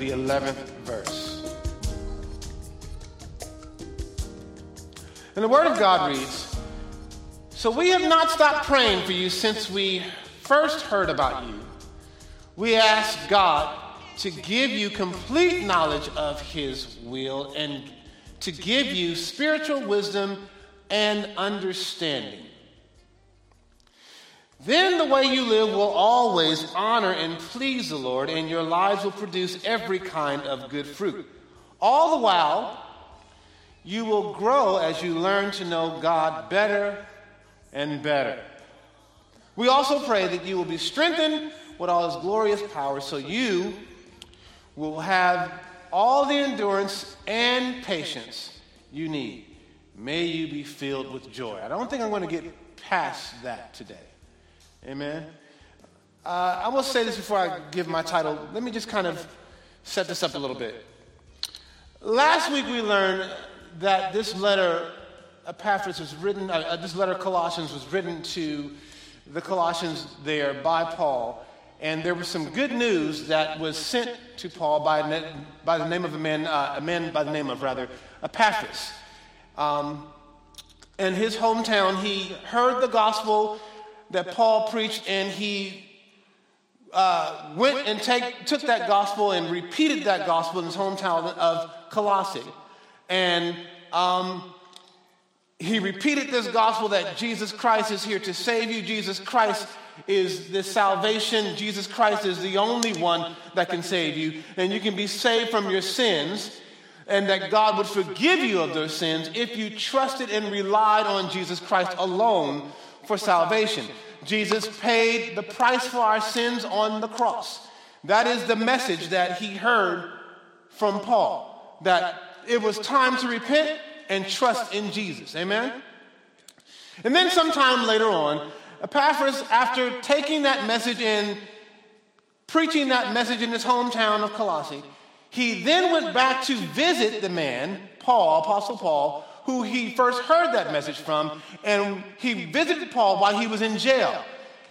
the 11th verse. And the Word of God reads So we have not stopped praying for you since we first heard about you. We ask God to give you complete knowledge of His will and to give you spiritual wisdom and understanding. Then the way you live will always honor and please the Lord, and your lives will produce every kind of good fruit. All the while, you will grow as you learn to know God better and better. We also pray that you will be strengthened with all his glorious power so you will have all the endurance and patience you need. May you be filled with joy. I don't think I'm going to get past that today. Amen. Uh, I will say this before I give my title. Let me just kind of set this up a little bit. Last week we learned that this letter, Epaphras, was written, uh, uh, this letter, Colossians, was written to the Colossians there by Paul. And there was some good news that was sent to Paul by, by the name of a man, uh, a man by the name of, rather, Epaphras. Um, in his hometown, he heard the gospel that Paul preached, and he uh, went and take, took that gospel and repeated that gospel in his hometown of Colossae. And um, he repeated this gospel that Jesus Christ is here to save you. Jesus Christ is the salvation. Jesus Christ is the only one that can save you. And you can be saved from your sins. And that God would forgive you of those sins if you trusted and relied on Jesus Christ alone for salvation. Jesus paid the price for our sins on the cross. That is the message that he heard from Paul that it was time to repent and trust in Jesus. Amen? And then sometime later on, Epaphras, after taking that message in, preaching that message in his hometown of Colossae, he then went back to visit the man, Paul, Apostle Paul, who he first heard that message from, and he visited Paul while he was in jail.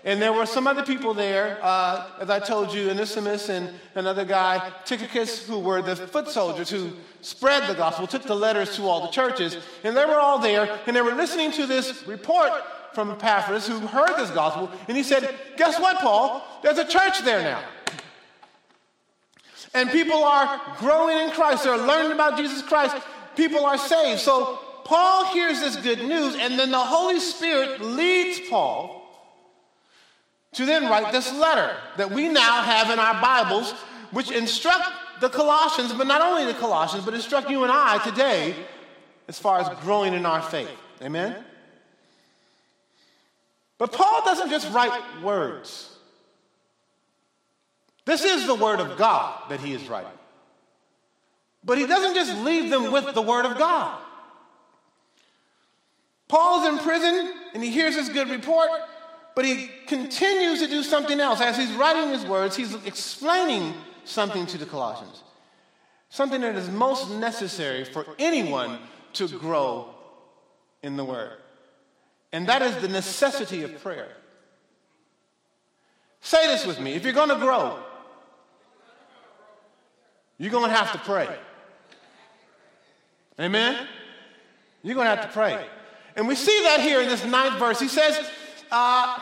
And there were some other people there, uh, as I told you, Onesimus and another guy, Tychicus, who were the foot soldiers who spread the gospel, took the letters to all the churches. And they were all there, and they were listening to this report from Epaphras, who heard this gospel. And he said, Guess what, Paul? There's a church there now. And people are growing in Christ, they're learning about Jesus Christ. People are saved. So Paul hears this good news, and then the Holy Spirit leads Paul to then write this letter that we now have in our Bibles, which instruct the Colossians, but not only the Colossians, but instruct you and I today as far as growing in our faith. Amen? But Paul doesn't just write words. This is the Word of God that he is writing. But he doesn't just leave them with the Word of God. Paul's in prison and he hears this good report, but he continues to do something else. As he's writing his words, he's explaining something to the Colossians, something that is most necessary for anyone to grow in the Word. And that is the necessity of prayer. Say this with me if you're going to grow, you're going to have to pray. Amen? You're going to have to pray. And we see that here in this ninth verse. He says uh,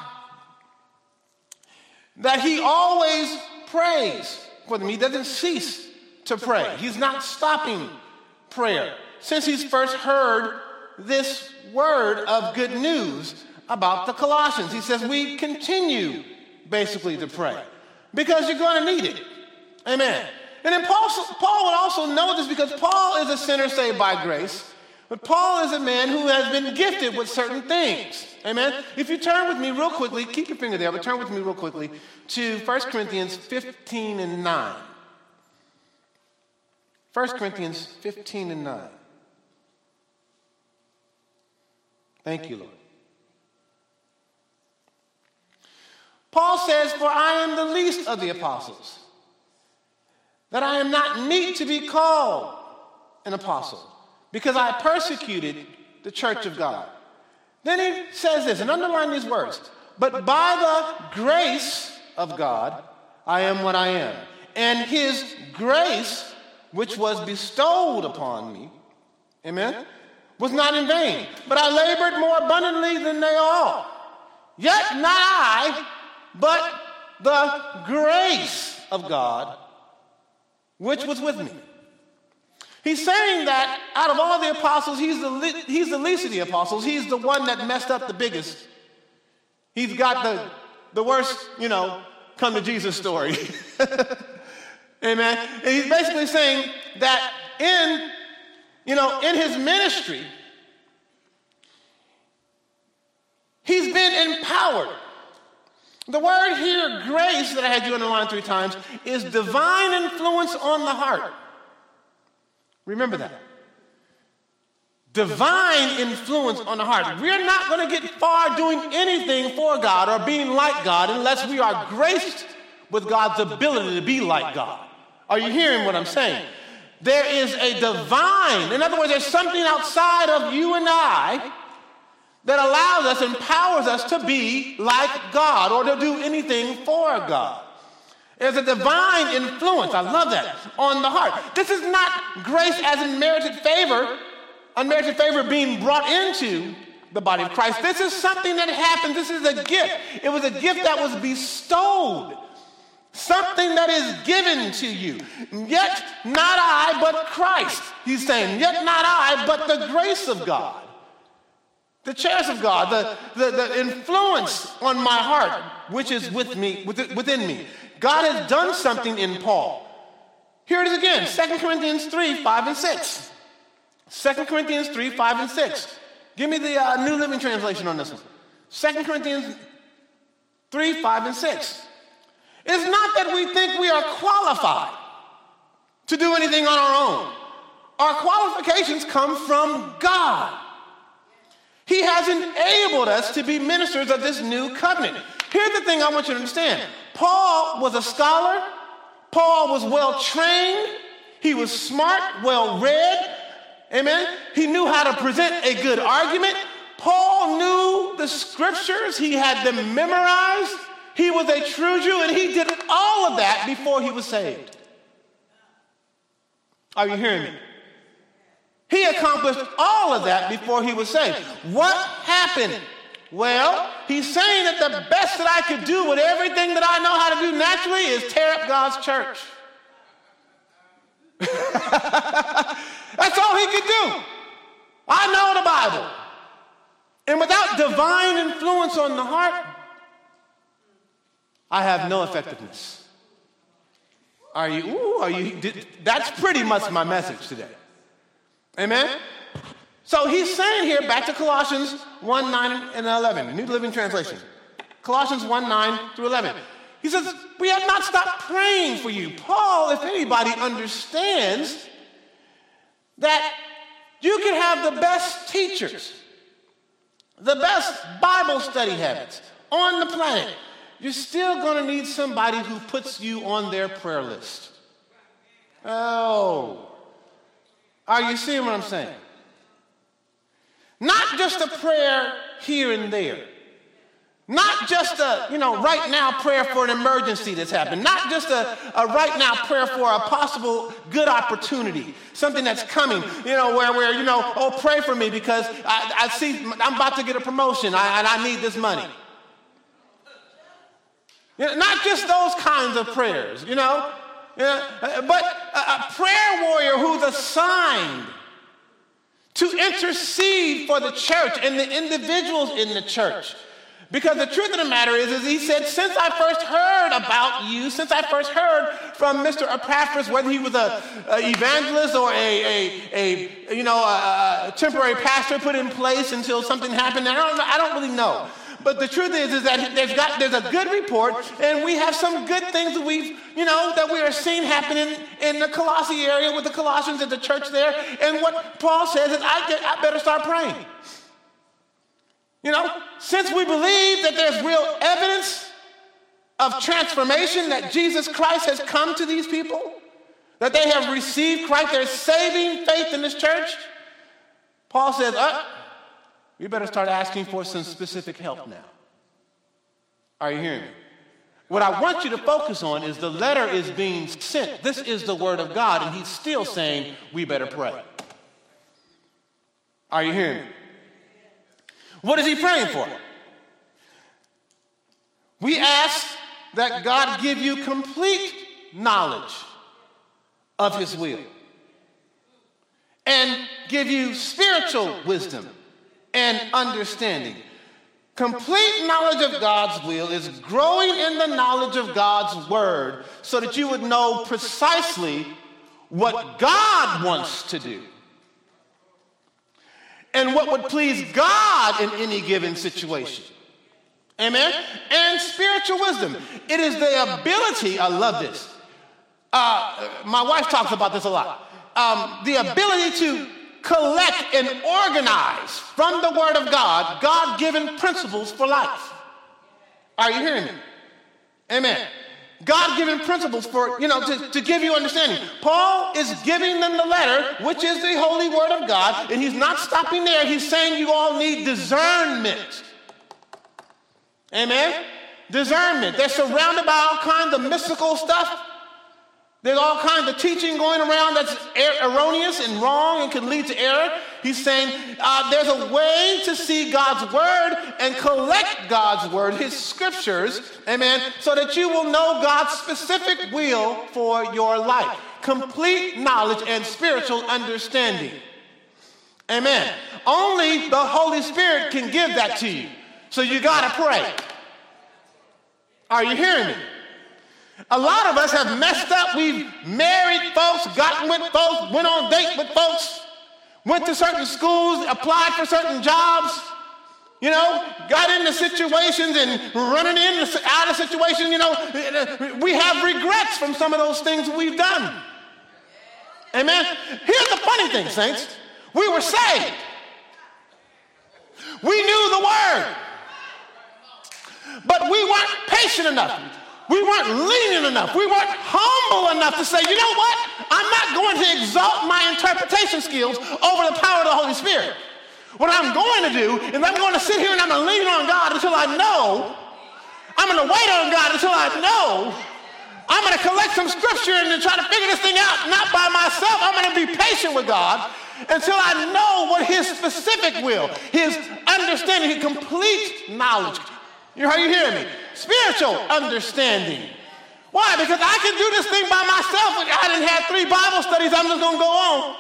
that he always prays for them. He doesn't cease to pray, he's not stopping prayer. Since he's first heard this word of good news about the Colossians, he says, We continue basically to pray because you're going to need it. Amen. And then Paul, Paul would also know this because Paul is a sinner saved by grace. But Paul is a man who has been gifted with certain things. Amen? If you turn with me real quickly, keep your finger there, but turn with me real quickly to 1 Corinthians 15 and 9. 1 Corinthians 15 and 9. Thank you, Lord. Paul says, For I am the least of the apostles, that I am not meet to be called an apostle because I persecuted the church of God. Then he says this, and underline these words. But by the grace of God, I am what I am. And his grace, which was bestowed upon me, amen, was not in vain. But I labored more abundantly than they all. Yet not I, but the grace of God, which was with me. He's saying that out of all the apostles, he's the, he's the least of the apostles. He's the one that messed up the biggest. He's got the, the worst, you know, come to Jesus story. Amen. And he's basically saying that in, you know, in his ministry, he's been empowered. The word here, grace, that I had you underline three times, is divine influence on the heart. Remember that. Divine influence on the heart. We're not going to get far doing anything for God or being like God unless we are graced with God's ability to be like God. Are you hearing what I'm saying? There is a divine, in other words, there's something outside of you and I that allows us, empowers us to be like God or to do anything for God. There's a divine influence, I love that, on the heart. This is not grace as in merited favor, unmerited favor being brought into the body of Christ. This is something that happened. This is a gift. It was a gift that was bestowed. Something that is given to you. Yet not I, but Christ. He's saying, yet not I, but the grace of God the charis of God, the, the, the, influence on my heart, which is with me, within me. God has done something in Paul. Here it is again 2 Corinthians 3 5 and 6. 2 Corinthians 3 5 and 6. Give me the uh, New Living Translation on this one. 2 Corinthians 3 5 and 6. It's not that we think we are qualified to do anything on our own. Our qualifications come from God. He has enabled us to be ministers of this new covenant. Here's the thing I want you to understand Paul was a scholar, Paul was well trained, he was smart, well read. Amen. He knew how to present a good argument. Paul knew the scriptures, he had them memorized. He was a true Jew, and he did all of that before he was saved. Are you hearing me? He accomplished all of that before he was saved. What happened? Well, he's saying that the best that I could do with everything that I know how to do naturally is tear up God's church. That's all he could do. I know the Bible. And without divine influence on the heart, I have no effectiveness. Are you, ooh, are you, that's pretty much my message today. Amen? So he's saying here, back to Colossians 1 9 and 11, New Living Translation. Colossians 1 9 through 11. He says, We have not stopped praying for you. Paul, if anybody, understands that you can have the best teachers, the best Bible study habits on the planet. You're still going to need somebody who puts you on their prayer list. Oh, are you seeing what I'm saying? Not just a prayer here and there. Not just a, you know, right now prayer for an emergency that's happened. Not just a, a right now prayer for a possible good opportunity, something that's coming, you know, where, where you know, oh, pray for me because I, I see I'm about to get a promotion I, and I need this money. You know, not just those kinds of prayers, you know. Yeah, uh, but a prayer warrior who's assigned to intercede for the church and the individuals in the church. Because the truth of the matter is, is he said, since I first heard about you, since I first heard from Mr. Epaphras, whether he was a, evangelist or a, a, a you know a, a, temporary pastor put in place until something happened, I don't, I don't really know. But the truth is, is that there's, got, there's a good report, and we have some good things that we've, you know, that we are seeing happening in the Colossae area with the Colossians at the church there. And what Paul says is, I, get, I better start praying. You know, since we believe that there's real evidence of transformation, that Jesus Christ has come to these people, that they have received Christ, their saving faith in this church, Paul says, uh, we better start asking for some specific help now. Are you hearing me? What I want you to focus on is the letter is being sent. This is the word of God, and he's still saying, we better pray. Are you hearing me? What is he praying for? We ask that God give you complete knowledge of his will and give you spiritual wisdom and understanding. Complete knowledge of God's will is growing in the knowledge of God's word so that you would know precisely what God wants to do and what would please God in any given situation. Amen? And spiritual wisdom. It is the ability, I love this. Uh, my wife talks about this a lot um, the ability to collect and organize from the Word of God God given principles for life. Are you hearing me? Amen. God given principles for, you know, to, to give you understanding. Paul is giving them the letter, which is the holy word of God, and he's not stopping there. He's saying you all need discernment. Amen? Discernment. They're surrounded by all kinds of mystical stuff. There's all kinds of teaching going around that's er- erroneous and wrong and can lead to error. He's saying uh, there's a way to see God's word and collect God's word, his scriptures, amen, so that you will know God's specific will for your life. Complete knowledge and spiritual understanding. Amen. Only the Holy Spirit can give that to you. So you got to pray. Are you hearing me? A lot of us have messed up. We've married folks, gotten with folks, went on date with folks, went to certain schools, applied for certain jobs, you know, got into situations and running in out of situations. You know, we have regrets from some of those things we've done. Amen. Here's the funny thing, saints. We were saved. We knew the word. But we weren't patient enough. We weren't lenient enough. We weren't humble enough to say, you know what? I'm not going to exalt my interpretation skills over the power of the Holy Spirit. What I'm going to do is I'm going to sit here and I'm going to lean on God until I know. I'm going to wait on God until I know. I'm going to collect some scripture and then try to figure this thing out, not by myself. I'm going to be patient with God until I know what his specific will, his understanding, his complete knowledge. You are you hearing me? Spiritual understanding. Why? Because I can do this thing by myself. I didn't have three Bible studies. I'm just going to go on.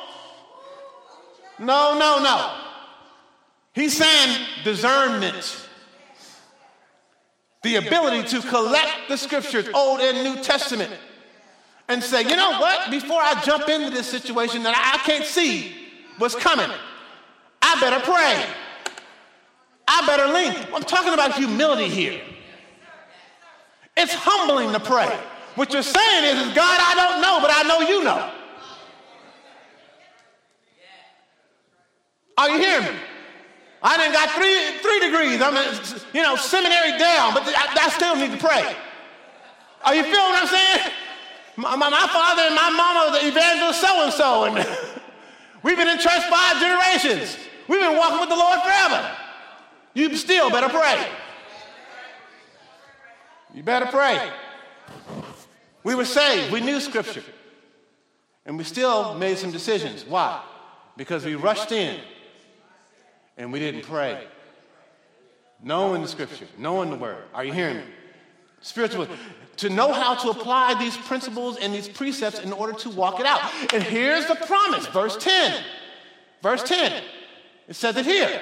No, no, no. He's saying discernment. The ability to collect the scriptures, Old and New Testament, and say, you know what? Before I jump into this situation that I can't see what's coming, I better pray. I better lean. I'm talking about humility here. It's humbling to pray. What you're saying is, God, I don't know, but I know you know. Are you hearing me? I done got three, three degrees. I'm, in, you know, seminary down, but I, I still need to pray. Are you feeling what I'm saying? My, my, my father and my mama was the evangelist so-and-so, and we've been in church five generations. We've been walking with the Lord forever. You still better pray. You better pray. We were saved. We knew Scripture. And we still made some decisions. Why? Because we rushed in and we didn't pray. Knowing the Scripture, knowing the Word. Are you hearing me? Spiritual. To know how to apply these principles and these precepts in order to walk it out. And here's the promise, verse 10. Verse 10. It says it here.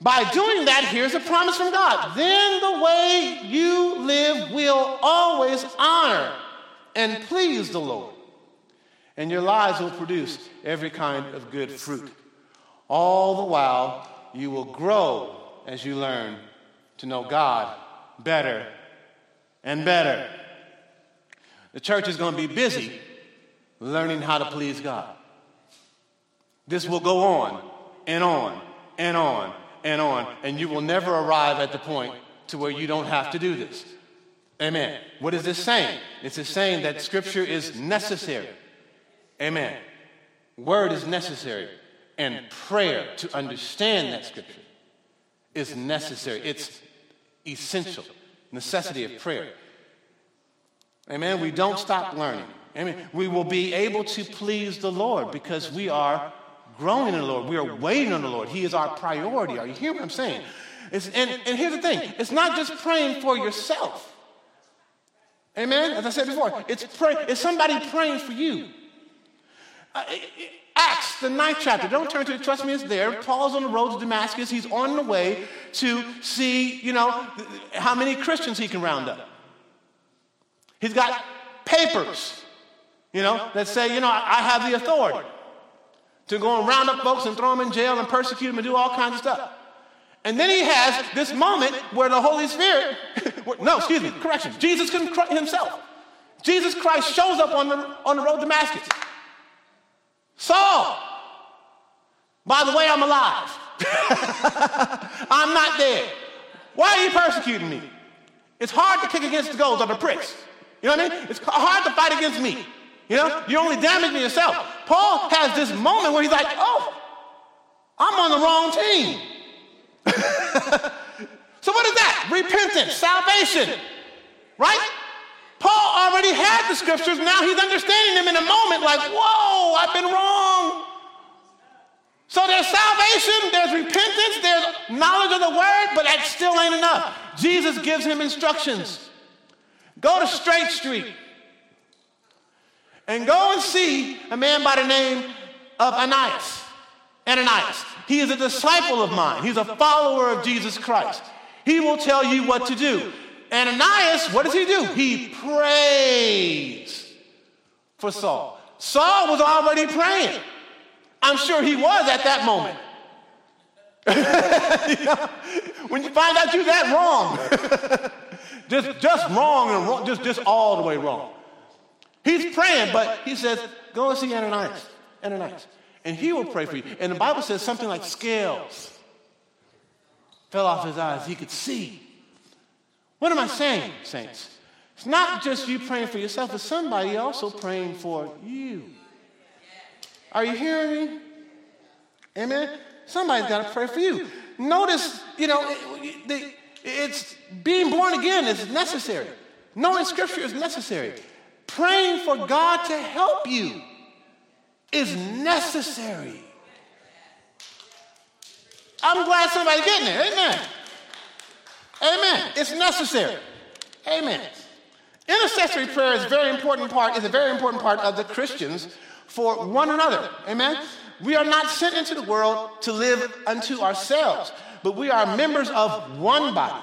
By doing that, here's a promise from God. Then the way you live will always honor and please the Lord. And your lives will produce every kind of good fruit. All the while, you will grow as you learn to know God better and better. The church is going to be busy learning how to please God. This will go on and on and on and on, and you will never arrive at the point to where you don't have to do this. Amen. What is this saying? It's a saying that scripture is necessary. Amen. Word is necessary, and prayer to understand that scripture is necessary. It's essential. Necessity of prayer. Amen. We don't stop learning. Amen. We will be able to please the Lord because we are growing in the Lord. We are waiting on the Lord. He is our priority. Are you hearing what I'm saying? It's, and, and here's the thing it's not just praying for yourself. Amen? As I said before, it's, pray, it's somebody praying for you. Uh, Acts, the ninth chapter. Don't turn to it. Trust me, it's there. Paul's on the road to Damascus. He's on the way to see, you know, how many Christians he can round up. He's got papers, you know, that say, you know, I have the authority to go and round up folks and throw them in jail and persecute them and do all kinds of stuff. And then he has this moment where the Holy Spirit, no, excuse me, correction, Jesus himself. Jesus Christ shows up on the, on the road to Damascus. Saul, by the way, I'm alive. I'm not dead. Why are you persecuting me? It's hard to kick against the goals of the pricks. You know what I mean? It's hard to fight against me. You know, you only damage me yourself. Paul has this moment where he's like, oh, I'm on the wrong team. so what is that? Repentance, salvation, right? Paul already had the scriptures. Now he's understanding them in a moment like, whoa, I've been wrong. So there's salvation, there's repentance, there's knowledge of the word, but that still ain't enough. Jesus gives him instructions. Go to Straight Street and go and see a man by the name of Ananias. Ananias. He is a disciple of mine. He's a follower of Jesus Christ. He will tell you what to do. Ananias, what does he do? He prays for Saul. Saul was already praying. I'm sure he was at that moment. when you find out you're that wrong, just, just wrong and wrong, just, just all the way wrong. He's praying, but he says, go and see Ananias. Ananias. And he will pray for you. And the Bible says something like scales fell off his eyes. He could see. What am I saying, saints? It's not just you praying for yourself, it's somebody also praying for you. Are you hearing me? Amen? Somebody's got to pray for you. Notice, you know, it's being born again is necessary. Knowing scripture is necessary. Praying for God to help you is necessary. I'm glad somebody's getting it. Amen. Amen. It's necessary. Amen. Intercessory prayer is a very important part, is a very important part of the Christians for one another. Amen. We are not sent into the world to live unto ourselves, but we are members of one body.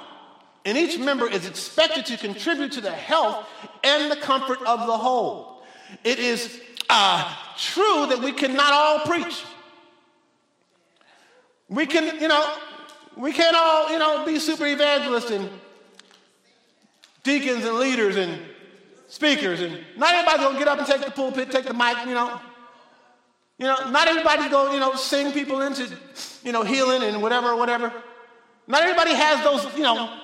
And each member is expected to contribute to the health and the comfort of the whole. It is uh, true that we cannot all preach. We can, you know, we can't all, you know, be super evangelists and deacons and leaders and speakers. And not everybody's going to get up and take the pulpit, take the mic, you know. You know, not everybody's to, you know, sing people into, you know, healing and whatever, whatever. Not everybody has those, you know,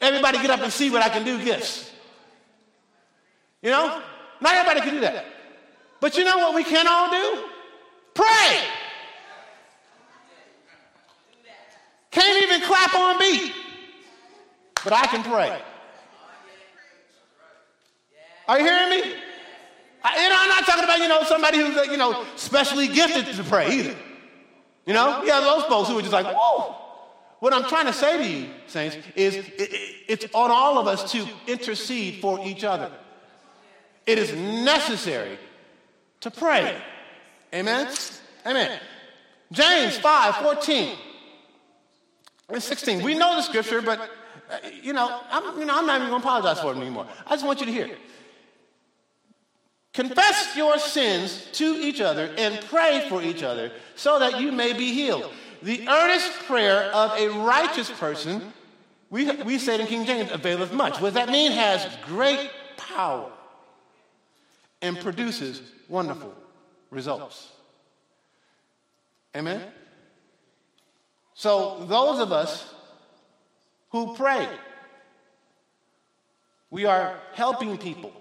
everybody get up and see what I can do gifts. You know? Not everybody can do that. But you know what we can all do? Pray. Can't even clap on beat, but I can pray. Are you hearing me? I, you know, I'm not talking about, you know, somebody who's, uh, you know, specially gifted to pray either. You know, yeah, those folks who are just like, whoa. What I'm trying to say to you, saints, is it, it, it's on all of us to intercede for each other. It is necessary to pray. Amen? Amen. James 5 14 and 16. We know the scripture, but, uh, you, know, I'm, you know, I'm not even going to apologize for it anymore. I just want you to hear. Confess your sins to each other and pray for each other so that you may be healed. The earnest prayer of a righteous person, we, we say it in King James, availeth much. What that mean? Has great power and produces wonderful results. Amen? So, those of us who pray, we are helping people.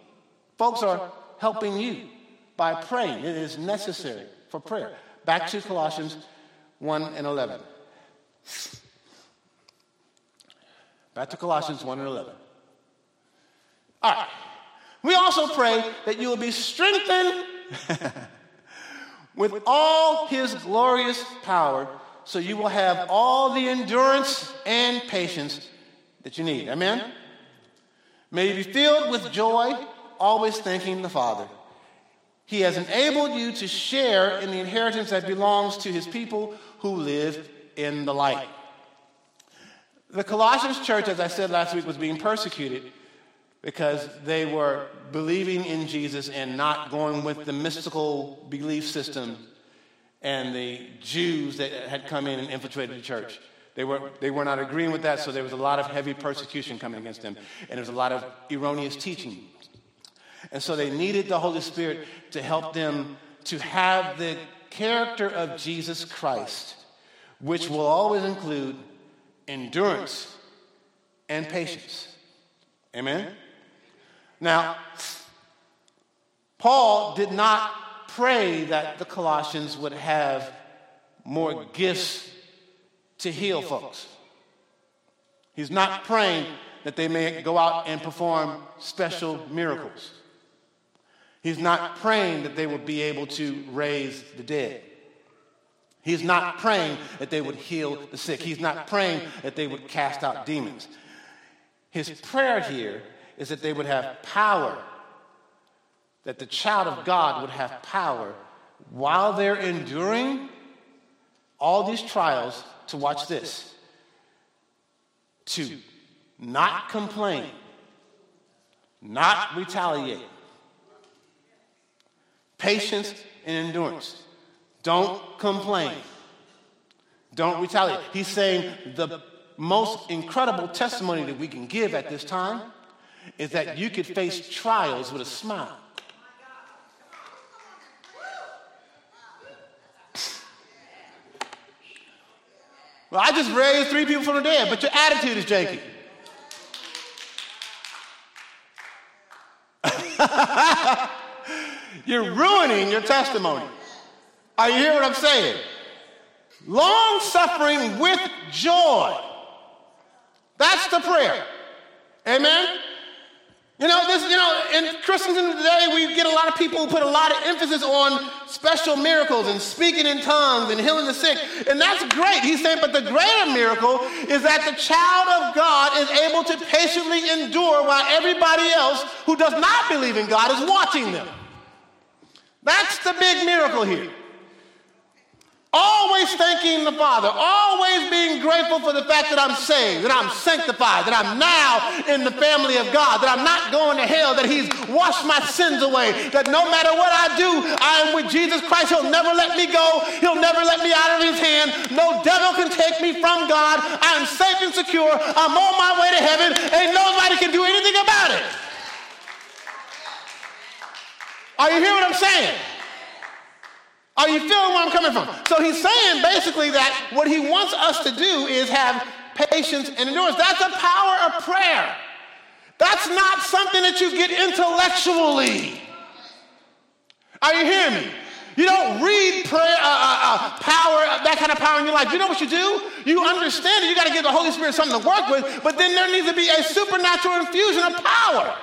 Folks are helping you by praying. It is necessary for prayer. Back to Colossians 1 and 11. Back to Colossians 1 and 11. All right. We also pray that you will be strengthened with all his glorious power so you will have all the endurance and patience that you need. Amen? May you be filled with joy, always thanking the Father. He has enabled you to share in the inheritance that belongs to his people who live in the light. The Colossians church, as I said last week, was being persecuted because they were believing in Jesus and not going with the mystical belief system and the Jews that had come in and infiltrated the church. They were, they were not agreeing with that, so there was a lot of heavy persecution coming against them, and there was a lot of erroneous teaching. And so they needed the Holy Spirit to help them to have the character of Jesus Christ, which will always include endurance and patience. Amen? Now, Paul did not pray that the Colossians would have more gifts to heal folks. He's not praying that they may go out and perform special miracles. He's not praying that they would be able to raise the dead. He's not praying that they would heal the sick. He's not praying that they would cast out demons. His prayer here is that they would have power that the child of God would have power while they're enduring all these trials to watch this to not complain, not retaliate. Patience and endurance. Don't complain. Don't retaliate. He's saying the most incredible testimony that we can give at this time is that you could face trials with a smile. Well, I just raised three people from the dead, but your attitude is janky. You're ruining your testimony. Are you hearing what I'm saying? Long suffering with joy. That's the prayer. Amen? You know, this, you know, in Christendom today, we get a lot of people who put a lot of emphasis on special miracles and speaking in tongues and healing the sick. And that's great. He's saying, but the greater miracle is that the child of God is able to patiently endure while everybody else who does not believe in God is watching them. That's the big miracle here. Always thanking the Father, always being grateful for the fact that I'm saved, that I'm sanctified, that I'm now in the family of God, that I'm not going to hell, that He's washed my sins away, that no matter what I do, I am with Jesus Christ. He'll never let me go, He'll never let me out of His hand. No devil can take me from God. I'm safe and secure. I'm on my way to heaven, and nobody can do anything about it. Are you hearing what I'm saying? Are you feeling where I'm coming from? So he's saying basically that what he wants us to do is have patience and endurance. That's a power of prayer. That's not something that you get intellectually. Are you hearing me? You don't read prayer, uh, uh, uh, power, that kind of power in your life. You know what you do? You understand it. You got to give the Holy Spirit something to work with, but then there needs to be a supernatural infusion of power.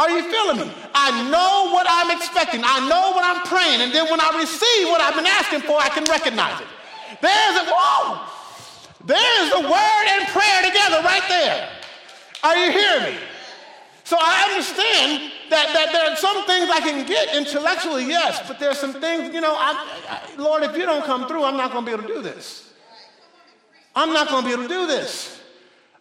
Are you feeling me? I know what I'm expecting. I know what I'm praying. And then when I receive what I've been asking for, I can recognize it. There's a, whoa! There's the word and prayer together right there. Are you hearing me? So I understand that, that there are some things I can get intellectually, yes, but there's some things, you know, I, I, Lord, if you don't come through, I'm not going to be able to do this. I'm not going to be able to do this.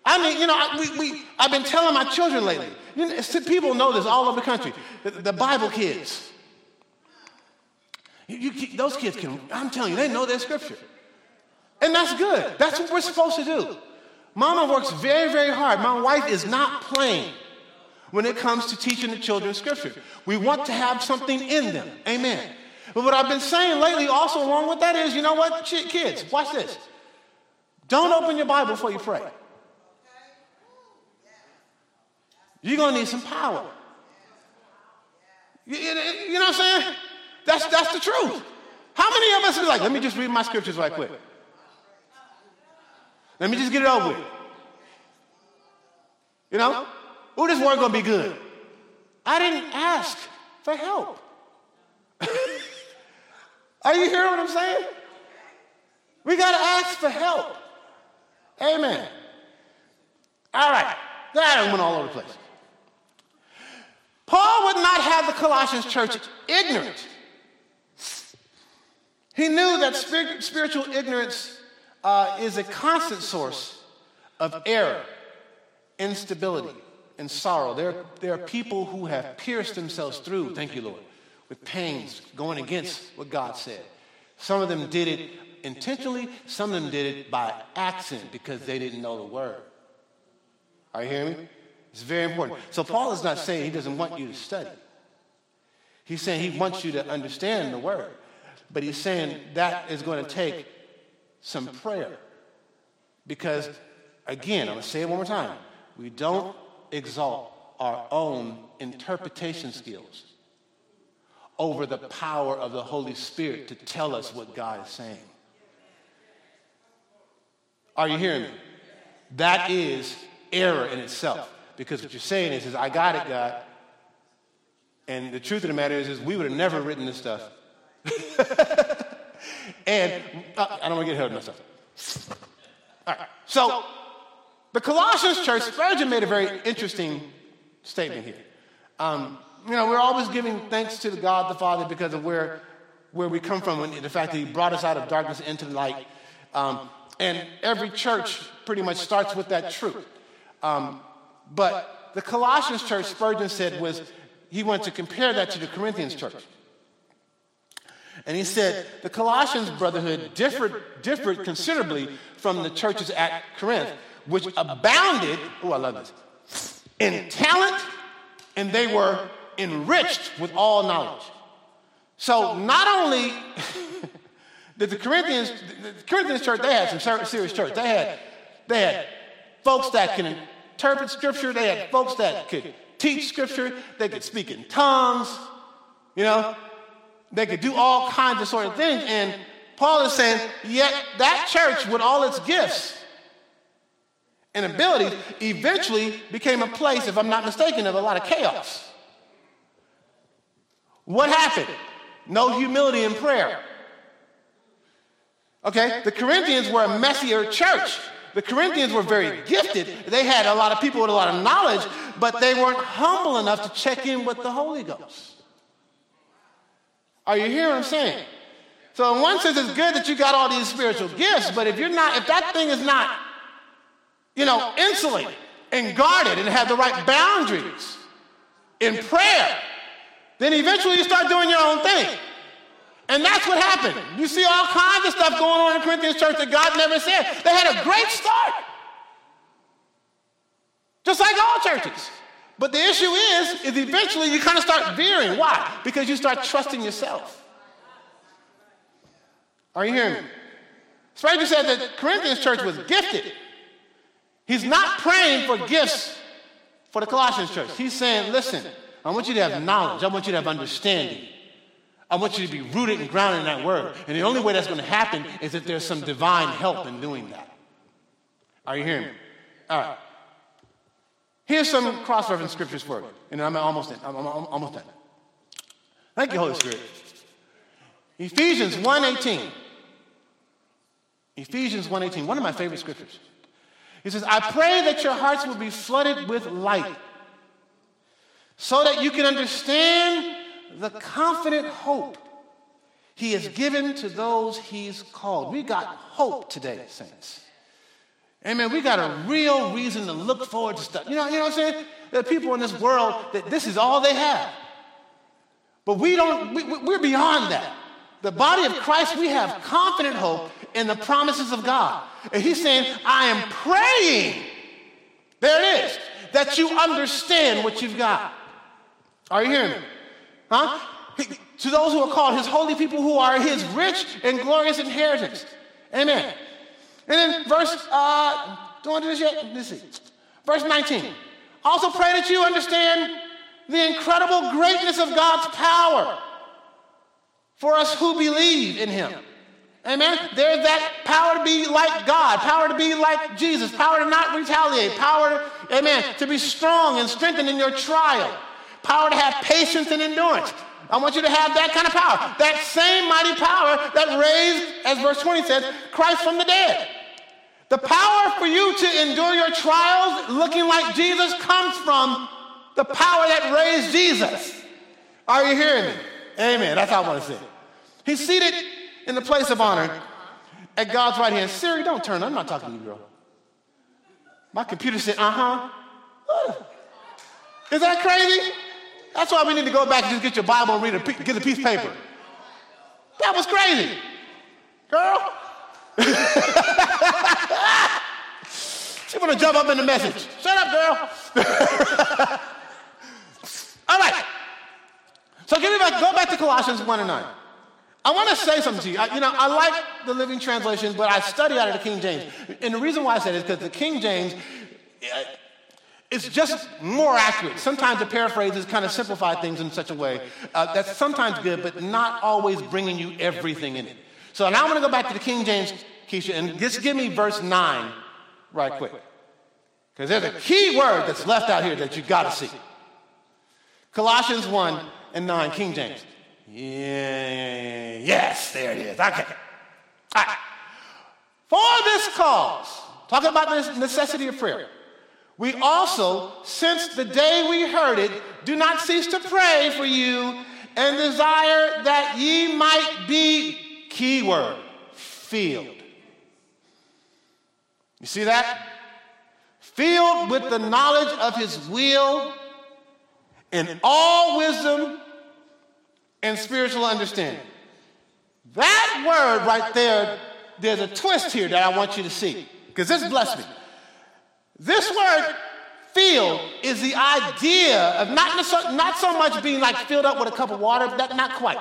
I mean, you know, I, we, we, I've been telling my children lately, you know, people know this all over the country, the, the Bible kids. You, you, those kids can, I'm telling you, they know their scripture. And that's good. That's what we're supposed to do. Mama works very, very hard. My wife is not playing when it comes to teaching the children scripture. We want to have something in them. Amen. But what I've been saying lately, also along with that, is you know what, kids, watch this. Don't open your Bible before you pray. You're going to need some power. You, you, know what I'm saying? That's, that's the truth. How many of us are like, let me just read my scriptures right quick? Let me just get it over with. You know? Oh, this word gonna be good. I didn't ask for help. Are you hearing what I'm saying? We got to ask for help. Amen. All right. That went all over the place. Paul would not have the Colossians church ignorant. He knew that spiritual ignorance uh, is a constant source of error, instability, and sorrow. There, there are people who have pierced themselves through, thank you, Lord, with pains going against what God said. Some of them did it intentionally, some of them did it by accident because they didn't know the word. Are you hearing me? It's very important. So Paul is not saying he doesn't want you to study. He's saying he wants you to understand the word. But he's saying that is going to take some prayer. Because, again, I'm going to say it one more time. We don't exalt our own interpretation skills over the power of the Holy Spirit to tell us what God is saying. Are you hearing me? That is error in itself. Because what you're saying is, is I got it, God. And the truth of the matter is, is we would have never written this stuff. and uh, I don't want to get ahead of myself. All right. So the Colossians church, Spurgeon made a very interesting statement here. Um, you know, we're always giving thanks to God the Father because of where, where we come from and the fact that He brought us out of darkness into light. Um, and every church pretty much starts with that truth. Um, but the Colossians church, Spurgeon said, was he wanted to compare that to the Corinthians church. And he said the Colossians brotherhood differed, differed considerably from the churches at Corinth, which abounded, oh, I love this, in talent, and they were enriched with all knowledge. So not only did the Corinthians, the Corinthians church, they had some serious church. They had, they had folks that can interpret scripture. They had folks that could teach scripture. They could speak in tongues. You know, they could do all kinds of sort of things. And Paul is saying, yet that church with all its gifts and abilities eventually became a place, if I'm not mistaken, of a lot of chaos. What happened? No humility in prayer. Okay, the Corinthians were a messier church. The Corinthians were very gifted. They had a lot of people with a lot of knowledge, but they weren't humble enough to check in with the Holy Ghost. Are you hearing what I'm saying? So in one sense, it's good that you got all these spiritual gifts, but if you're not, if that thing is not, you know, insulated and guarded and have the right boundaries in prayer, then eventually you start doing your own thing. And that's what happened. You see all kinds of stuff going on in the Corinthians church that God never said. They had a great start. Just like all churches. But the issue is, is eventually you kind of start veering. Why? Because you start trusting yourself. Are you hearing me? Spurgeon said that Corinthians church was gifted. He's not praying for gifts for the Colossians church. He's saying, listen, I want you to have knowledge. I want you to have understanding. I want you to be rooted and grounded in that word. And the only way that's going to happen is if there's some divine help in doing that. Are you hearing me? All right. Here's some cross-reference scriptures for you, and I'm almost done. I'm almost done. Thank you, Holy Spirit. Ephesians 1.18. Ephesians 1.18, one of my favorite scriptures. He says, I pray that your hearts will be flooded with light so that you can understand the confident hope he has given to those he's called. We got hope today, saints. Amen. We got a real reason to look forward to stuff. You know, you know what I'm saying? There are people in this world that this is all they have. But we don't, we, we're beyond that. The body of Christ, we have confident hope in the promises of God. And he's saying, I am praying, there it is, that you understand what you've got. Are you hearing me? Huh? To those who are called his holy people who are his rich and glorious inheritance. Amen. And then verse, uh, don't do this yet? Let's see. Verse 19. Also pray that you understand the incredible greatness of God's power for us who believe in him. Amen. There's that power to be like God, power to be like Jesus, power to not retaliate, power, amen, to be strong and strengthened in your trial, power to have patience and endurance. I want you to have that kind of power. That same mighty power that raised, as verse 20 says, Christ from the dead. The power for you to endure your trials looking like Jesus comes from the power that raised Jesus. Are you hearing me? Amen. That's how I want to say He's seated in the place of honor at God's right hand. Siri, don't turn. I'm not talking to you, girl. My computer said, uh huh. Is that crazy? That's why we need to go back and just get your Bible and read a, get a piece of paper. That was crazy. Girl. she want to jump up in the message. Shut up, girl. All right. So give me back, go back to Colossians 1 and 9. I want to say something to you. I, you know, I like the Living Translation, but I study out of the King James. And the reason why I said it is because the King James, it's just more accurate. Sometimes the paraphrases kind of simplify things in such a way uh, that's sometimes good, but not always bringing you everything in it. So now I'm going to go back to the King James, Keisha, and just give me verse 9 right quick. Because there's a key word that's left out here that you got to see. Colossians 1 and 9, King James. Yeah, yes, there it is. Okay. All right. For this cause, talking about the necessity of prayer we also, since the day we heard it, do not cease to pray for you and desire that ye might be, keyword, filled. You see that? Filled with the knowledge of his will in all wisdom and spiritual understanding. That word right there, there's a twist here that I want you to see, because this blessed me. This word filled is the idea of not, so, not so much being like filled up with a cup of water, that, not quite.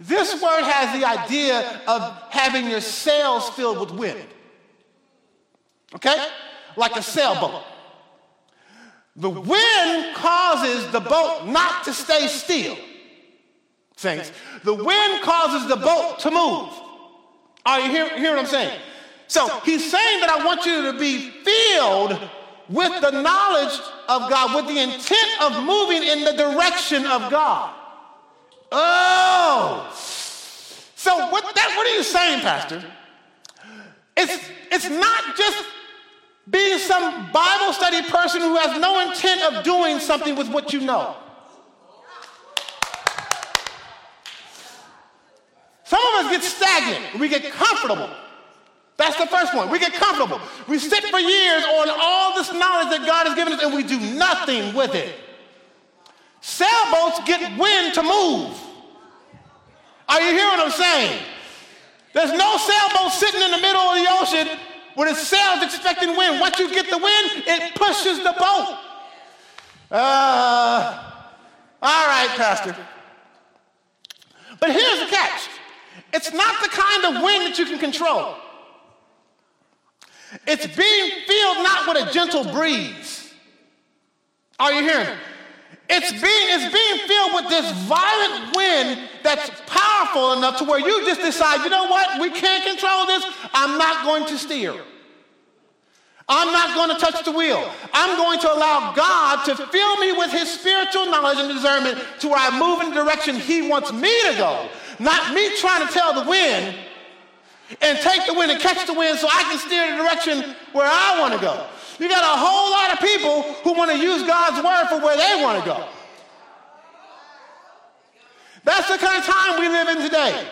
This word has the idea of having your sails filled with wind. Okay? Like a sailboat. The wind causes the boat not to stay still. Saints, the wind causes the boat to move. Are you hear, hear what I'm saying? So he's saying that I want you to be filled with the knowledge of God, with the intent of moving in the direction of God. Oh. So what that what are you saying, Pastor? It's it's not just being some Bible study person who has no intent of doing something with what you know. Some of us get stagnant, we get comfortable. That's the first one. We get comfortable. We sit for years on all this knowledge that God has given us and we do nothing with it. Sailboats get wind to move. Are you hearing what I'm saying? There's no sailboat sitting in the middle of the ocean with its sails expecting wind. Once you get the wind, it pushes the boat. Uh, all right, Pastor. But here's the catch it's not the kind of wind that you can control. It's being filled not with a gentle breeze. Are you hearing? It's being, it's being filled with this violent wind that's powerful enough to where you just decide, you know what, we can't control this. I'm not going to steer. I'm not going to touch the wheel. I'm going to allow God to fill me with his spiritual knowledge and discernment to where I move in the direction he wants me to go. Not me trying to tell the wind and take the wind and catch the wind so I can steer the direction where I want to go. You got a whole lot of people who want to use God's word for where they want to go. That's the kind of time we live in today.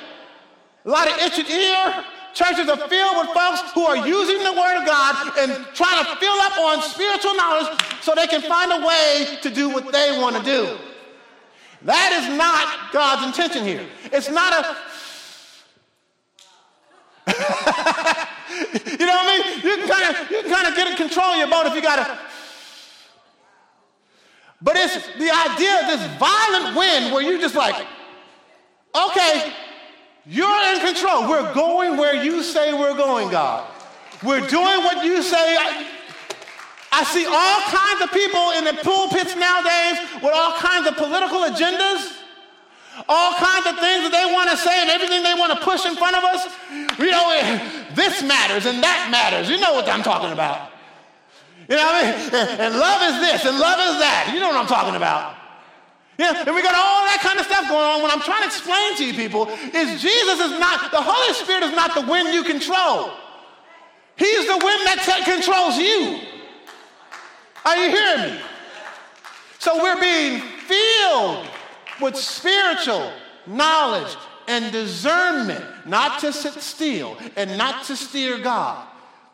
A lot of itching ear. Churches are filled with folks who are using the word of God and trying to fill up on spiritual knowledge so they can find a way to do what they want to do. That is not God's intention here. It's not a you know what I mean? You can kind of you can kind of get in control of your boat if you gotta. But it's the idea of this violent wind where you're just like, okay, you're in control. We're going where you say we're going, God. We're doing what you say. I, I see all kinds of people in the pulpits nowadays with all kinds of political agendas all kinds of things that they want to say and everything they want to push in front of us. You know, eh, this matters and that matters. You know what I'm talking about. You know what I mean? And love is this and love is that. You know what I'm talking about. Yeah, and we got all that kind of stuff going on. What I'm trying to explain to you people is Jesus is not, the Holy Spirit is not the wind you control. He's the wind that t- controls you. Are you hearing me? So we're being filled with spiritual knowledge and discernment, not to sit still and not to steer God,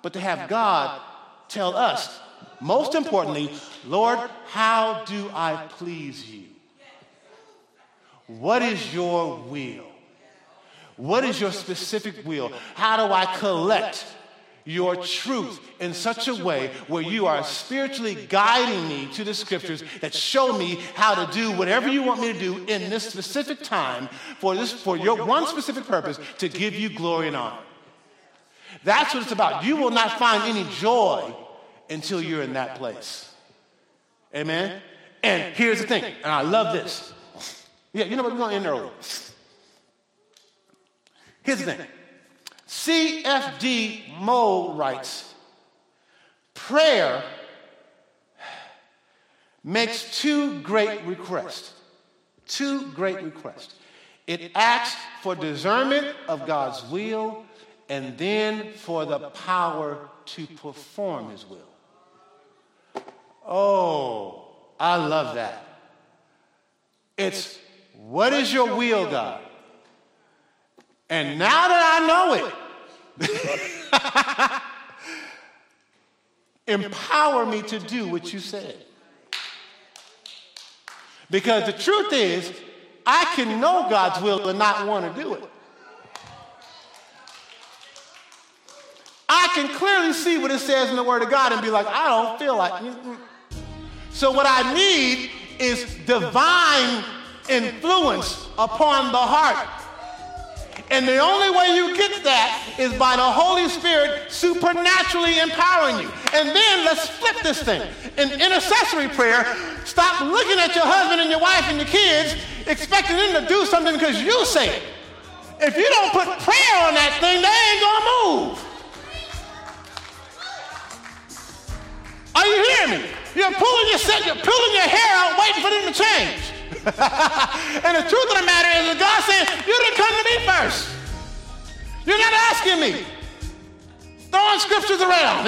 but to have God tell us, most importantly, Lord, how do I please you? What is your will? What is your specific will? How do I collect your truth in such a way where you are spiritually guiding me to the scriptures that show me how to do whatever you want me to do in this specific time for this for your one specific purpose to give you glory and honor. That's what it's about. You will not find any joy until you're in that place. Amen. And here's the thing, and I love this. Yeah, you know what? We're going to end early. Here's the thing CFD Moule writes prayer makes two great requests. Two great requests. It asks for discernment of God's will and then for the power to perform his will. Oh, I love that. It's what is your will, God? And now that I know it, empower me to do what you said. Because the truth is, I can know God's will and not want to do it. I can clearly see what it says in the Word of God and be like, I don't feel like. Mm-mm. So, what I need is divine influence upon the heart. And the only way you get that is by the Holy Spirit supernaturally empowering you. And then let's flip this thing. In intercessory prayer, stop looking at your husband and your wife and your kids, expecting them to do something because you say it. If you don't put prayer on that thing, they ain't gonna move. Are you hearing me? You're pulling your you're pulling your hair out, waiting for them to change. and the truth of the matter is that God's saying, you didn't come to me You're not asking me. Throwing scriptures around.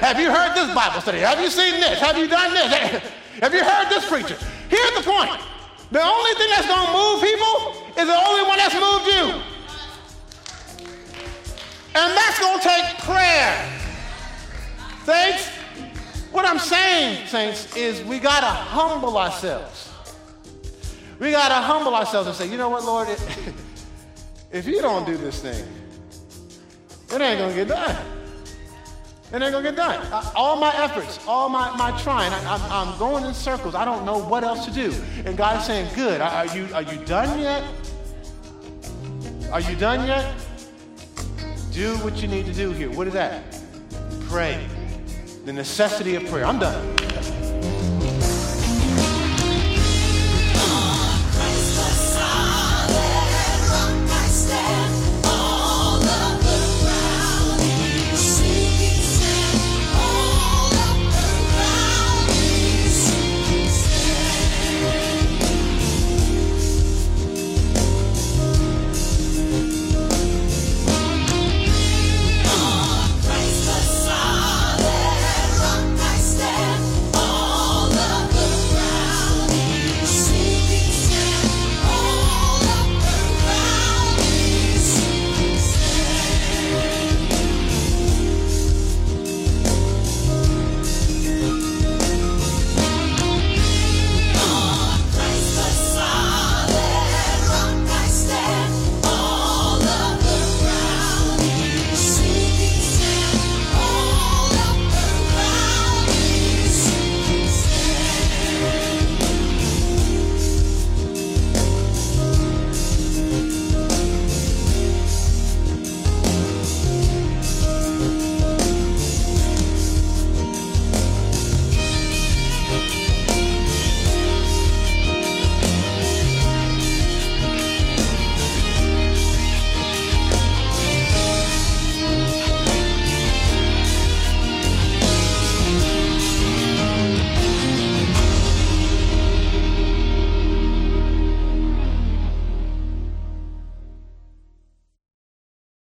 Have you heard this Bible study? Have you seen this? Have you done this? Have you heard this preacher? Here's the point. The only thing that's going to move people is the only one that's moved you. And that's going to take prayer. Saints, what I'm saying, saints, is we got to humble ourselves. We got to humble ourselves and say, you know what, Lord, if you don't do this thing, it ain't to get done. It ain't to get done. all my efforts, all my, my trying, I, am going in circles. I don't know what else to do. And God is saying, good. Are, you, are you done yet? Are you done yet? Do what you need to do here. What is that? Pray. The necessity of prayer. I'm done.